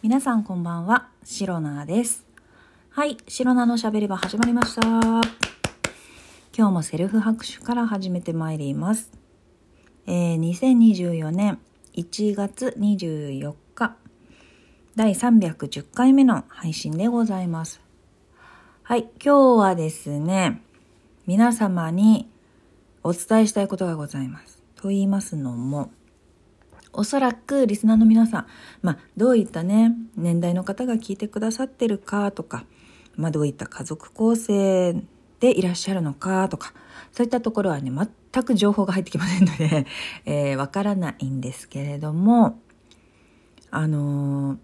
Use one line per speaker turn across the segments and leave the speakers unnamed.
皆さんこんばんは、シロナです。はい、シロナのしゃべり場始まりました。今日もセルフ拍手から始めてまいります。えー、2024年1月24日、第310回目の配信でございます。はい、今日はですね、皆様にお伝えしたいことがございます。と言いますのも、おそらくリスナーの皆さん、まあ、どういったね、年代の方が聞いてくださってるかとか、まあ、どういった家族構成でいらっしゃるのかとか、そういったところはね、全く情報が入ってきませんので、えー、わからないんですけれども、あのー、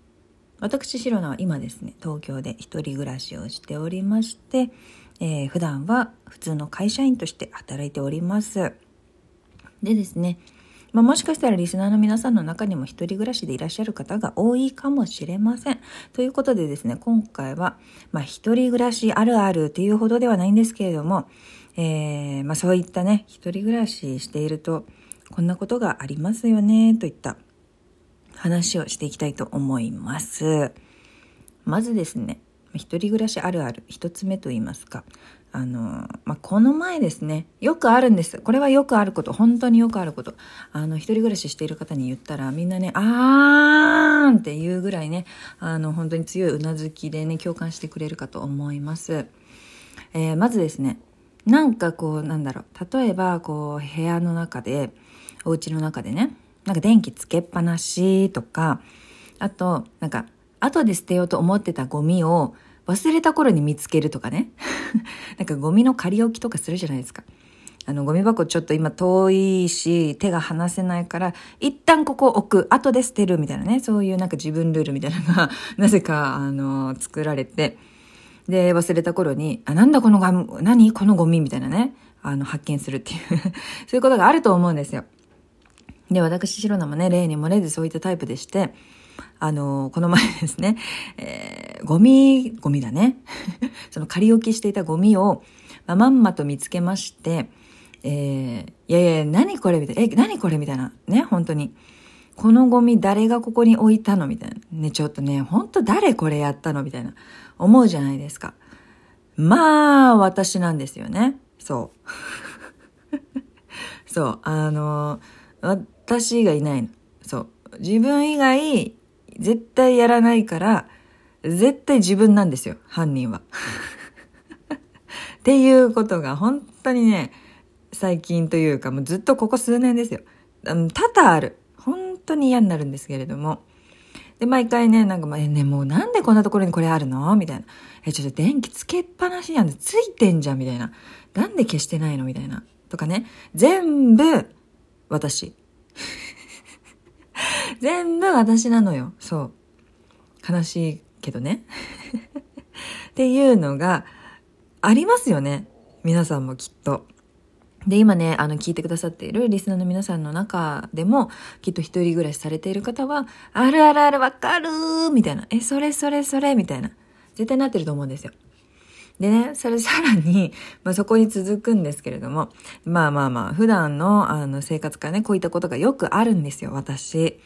私、シロナは今ですね、東京で一人暮らしをしておりまして、えー、普段は普通の会社員として働いております。でですね、まあ、もしかしたらリスナーの皆さんの中にも一人暮らしでいらっしゃる方が多いかもしれません。ということでですね、今回は、まあ、一人暮らしあるあるっていうほどではないんですけれども、えー、まあ、そういったね、一人暮らししていると、こんなことがありますよね、といった話をしていきたいと思います。まずですね、一人暮らしあるある、一つ目と言いますか、あの、まあ、この前ですね、よくあるんです。これはよくあること、本当によくあること。あの、一人暮らししている方に言ったら、みんなね、あーんっていうぐらいね、あの、本当に強いうなずきでね、共感してくれるかと思います。えー、まずですね、なんかこう、なんだろう、例えば、こう、部屋の中で、お家の中でね、なんか電気つけっぱなしとか、あと、なんか、後で捨てようと思ってたゴミを、忘れた頃に見つけるとかね。なんかゴミの仮置きとかするじゃないですか。あの、ゴミ箱ちょっと今遠いし、手が離せないから、一旦ここ置く、後で捨てるみたいなね、そういうなんか自分ルールみたいなのが、なぜか、あの、作られて、で、忘れた頃に、あ、なんだこのゴミ、何このゴミみたいなね、あの、発見するっていう そういうことがあると思うんですよ。で、私、白菜もね、例に漏れずそういったタイプでして、あの、この前ですね、えー、ゴミ、ゴミだね。その仮置きしていたゴミを、まあ、まんまと見つけまして、えー、いやいや、何これみたいな、え、何これみたいな、ね、本当に。このゴミ誰がここに置いたのみたいな。ね、ちょっとね、本当誰これやったのみたいな。思うじゃないですか。まあ、私なんですよね。そう。そう、あの、私がいないの。そう。自分以外、絶対やらないから、絶対自分なんですよ、犯人は。っていうことが本当にね、最近というか、もうずっとここ数年ですよ。多々ある。本当に嫌になるんですけれども。で、毎回ね、なんか、まあ、ね、もうなんでこんなところにこれあるの？みたいな。え、ちょっと電気つけっぱなしやんで。ついてんじゃん、みたいな。なんで消してないの？みたいな。とかね。全部、私。全部私なのよ。そう。悲しいけどね。っていうのがありますよね。皆さんもきっと。で、今ね、あの、聞いてくださっているリスナーの皆さんの中でも、きっと一人暮らしされている方は、あるあるあるわかるーみたいな。え、それそれそれみたいな。絶対なってると思うんですよ。でね、それ さらに、まあ、そこに続くんですけれども、まあまあまあ、普段のあの生活からね、こういったことがよくあるんですよ、私。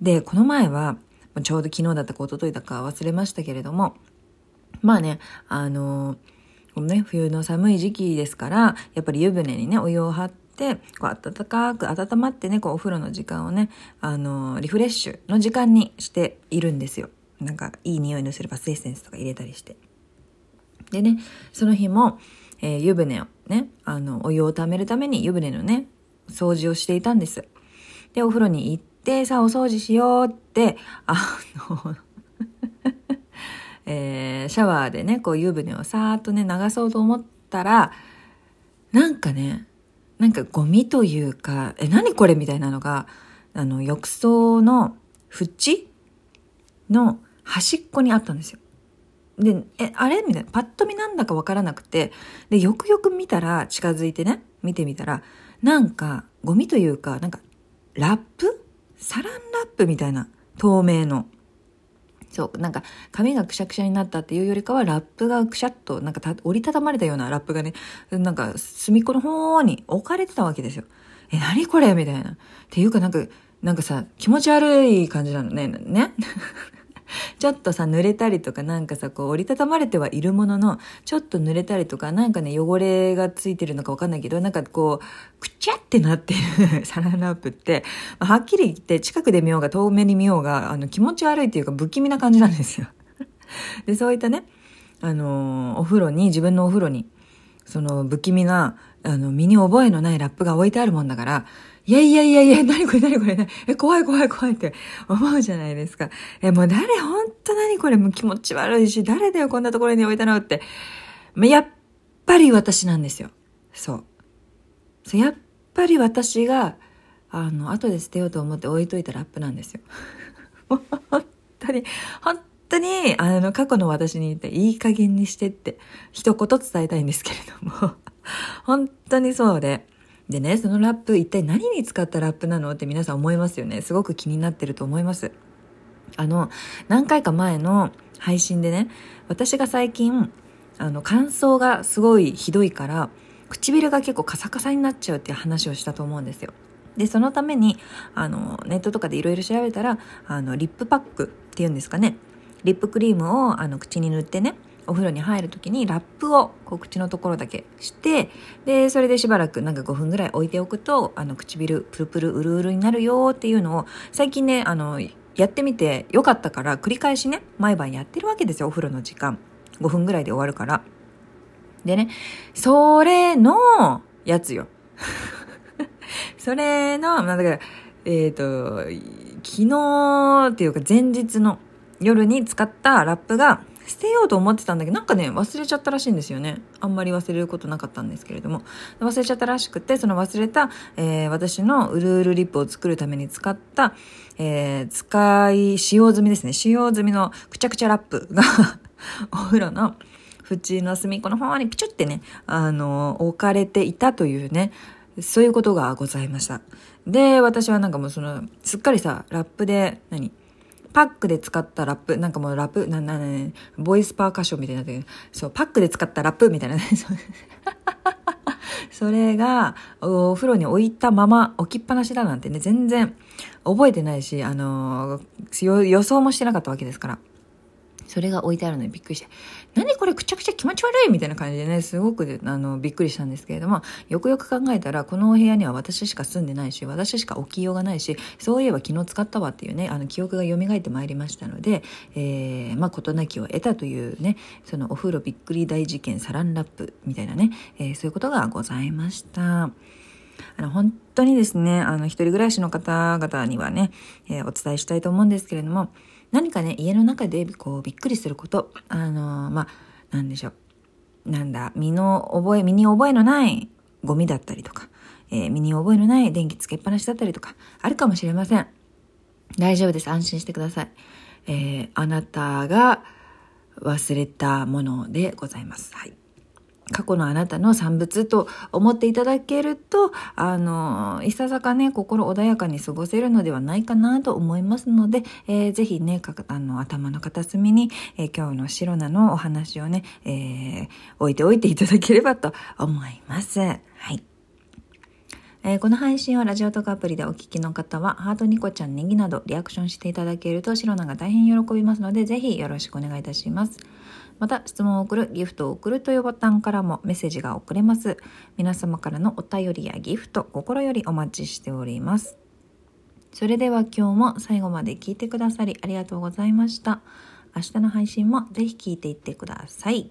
で、この前は、ちょうど昨日だったか一昨日だか忘れましたけれども、まあね、あの、このね、冬の寒い時期ですから、やっぱり湯船にね、お湯を張って、こう、暖かく温まってね、こう、お風呂の時間をね、あの、リフレッシュの時間にしているんですよ。なんか、いい匂いのするバスエッセンスとか入れたりして。でね、その日も、えー、湯船をね、あの、お湯を溜めるために湯船のね、掃除をしていたんです。で、お風呂に行って、さあ、お掃除しようって、あの、えー、シャワーでね、こう湯船をさーっとね、流そうと思ったら、なんかね、なんかゴミというか、え、何これみたいなのが、あの、浴槽の縁の端っこにあったんですよ。で、え、あれ？みたいな。パッと見なんだかわからなくて。で、よくよく見たら、近づいてね、見てみたら、なんか、ゴミというか、なんか、ラップ？サランラップみたいな、透明の。そう、なんか、髪がくしゃくしゃになったっていうよりかは、ラップがくしゃっと、なんか折りたたまれたようなラップがね、なんか、隅っこの方に置かれてたわけですよ。え、何これ？みたいな。っていうかなんか、なんかさ、気持ち悪い感じなのね。ね？ちょっとさ、濡れたりとかなんかさ、こう折りたたまれてはいるものの、ちょっと濡れたりとか、なんかね、汚れがついてるのかわかんないけど、なんかこう、くちゃってなってる サランラップって、はっきり言って近くで見ようが遠目に見ようが、あの気持ち悪いっていうか不気味な感じなんですよ。で、そういったね、あの、お風呂に、自分のお風呂に、その不気味な、あの、身に覚えのないラップが置いてあるもんだから、いやいやいやいや、何これ何これ、え、怖い怖い怖いって思うじゃないですか。え、もう誰、ほんと何これ、もう気持ち悪いし、誰だよ、こんなところに置いたのって。まやっぱり私なんですよ。そう。そうやっぱり私が、あの、後で捨てようと思って置いといたラップなんですよ。本当に、本当に、あの、過去の私に言っていい加減にしてって一言伝えたいんですけれども、本当にそうで。でね、そのラップ一体何に使ったラップなの？って皆さん思いますよね。すごく気になってると思います。あの、何回か前の配信でね、私が最近、あの、乾燥がすごいひどいから、唇が結構カサカサになっちゃうっていう話をしたと思うんですよ。で、そのために、あの、ネットとかでいろいろ調べたら、あの、リップパックっていうんですかね。リップクリームをあの口に塗ってねお風呂に入る時にラップをこう口のところだけしてでそれでしばらくなんか5分ぐらい置いておくとあの唇プルプルうるうるになるよっていうのを最近ねあのやってみてよかったから繰り返しね毎晩やってるわけですよお風呂の時間。5分ぐらいで終わるから。でねそれのやつよ。それのまあだからえっ、ー、と昨日っていうか前日の夜に使ったラップが捨てようと思ってたんだけど、なんかね、忘れちゃったらしいんですよね。あんまり忘れることなかったんですけれども。忘れちゃったらしくて、その忘れた、えー、私のうるうるリップを作るために使った、えー、使い、使用済みですね。使用済みのくちゃくちゃラップが お風呂の縁の隅っこの方にピチュってね、あの、置かれていたというね、そういうことがございました。で、私はなんかもうその、すっかりさ、ラップで、何？パックで使ったラップ、なんかもうラップ、な、な、な、ボイスパーカッションみたいになってそう、パックで使ったラップみたいなね。それが、お風呂に置いたまま置きっぱなしだなんてね、全然覚えてないし、あのー、予想もしてなかったわけですから。それが置いてあるのにびっくりして、何これくちゃくちゃ気持ち悪いみたいな感じでね、すごくあのびっくりしたんですけれども、よくよく考えたら、このお部屋には私しか住んでないし、私しか置きようがないし、そういえば昨日使ったわっていうね、あの記憶が蘇ってまいりましたので、えー、まあ、事なきを得たというね、そのお風呂びっくり大事件サランラップみたいなね、えー、そういうことがございました。あの、本当にですね、あの、一人暮らしの方々にはね、えー、お伝えしたいと思うんですけれども、何かね、家の中でこうびっくりすること、あのー、まあ、なんでしょう。なんだ、身の覚え、身に覚えのないゴミだったりとか、えー、身に覚えのない電気つけっぱなしだったりとか、あるかもしれません。大丈夫です。安心してください。えー、あなたが忘れたものでございます。はい。過去のあなたの産物と思っていただけると、あの、いささかね、心穏やかに過ごせるのではないかなと思いますので、えー、ぜひね、あの、頭の片隅に、えー、今日の白菜のお話をね、えー、置いておいていただければと思います。はい。え、この配信をラジオとかアプリでお聞きの方は、ハートニコちゃんネギなどリアクションしていただけると白菜が大変喜びますので、ぜひよろしくお願いいたします。また、質問を送る、ギフトを送るというボタンからもメッセージが送れます。皆様からのお便りやギフト、心よりお待ちしております。それでは今日も最後まで聞いてくださりありがとうございました。明日の配信もぜひ聞いていってください。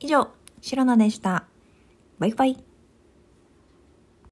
以上、シロナでした。バイバイ。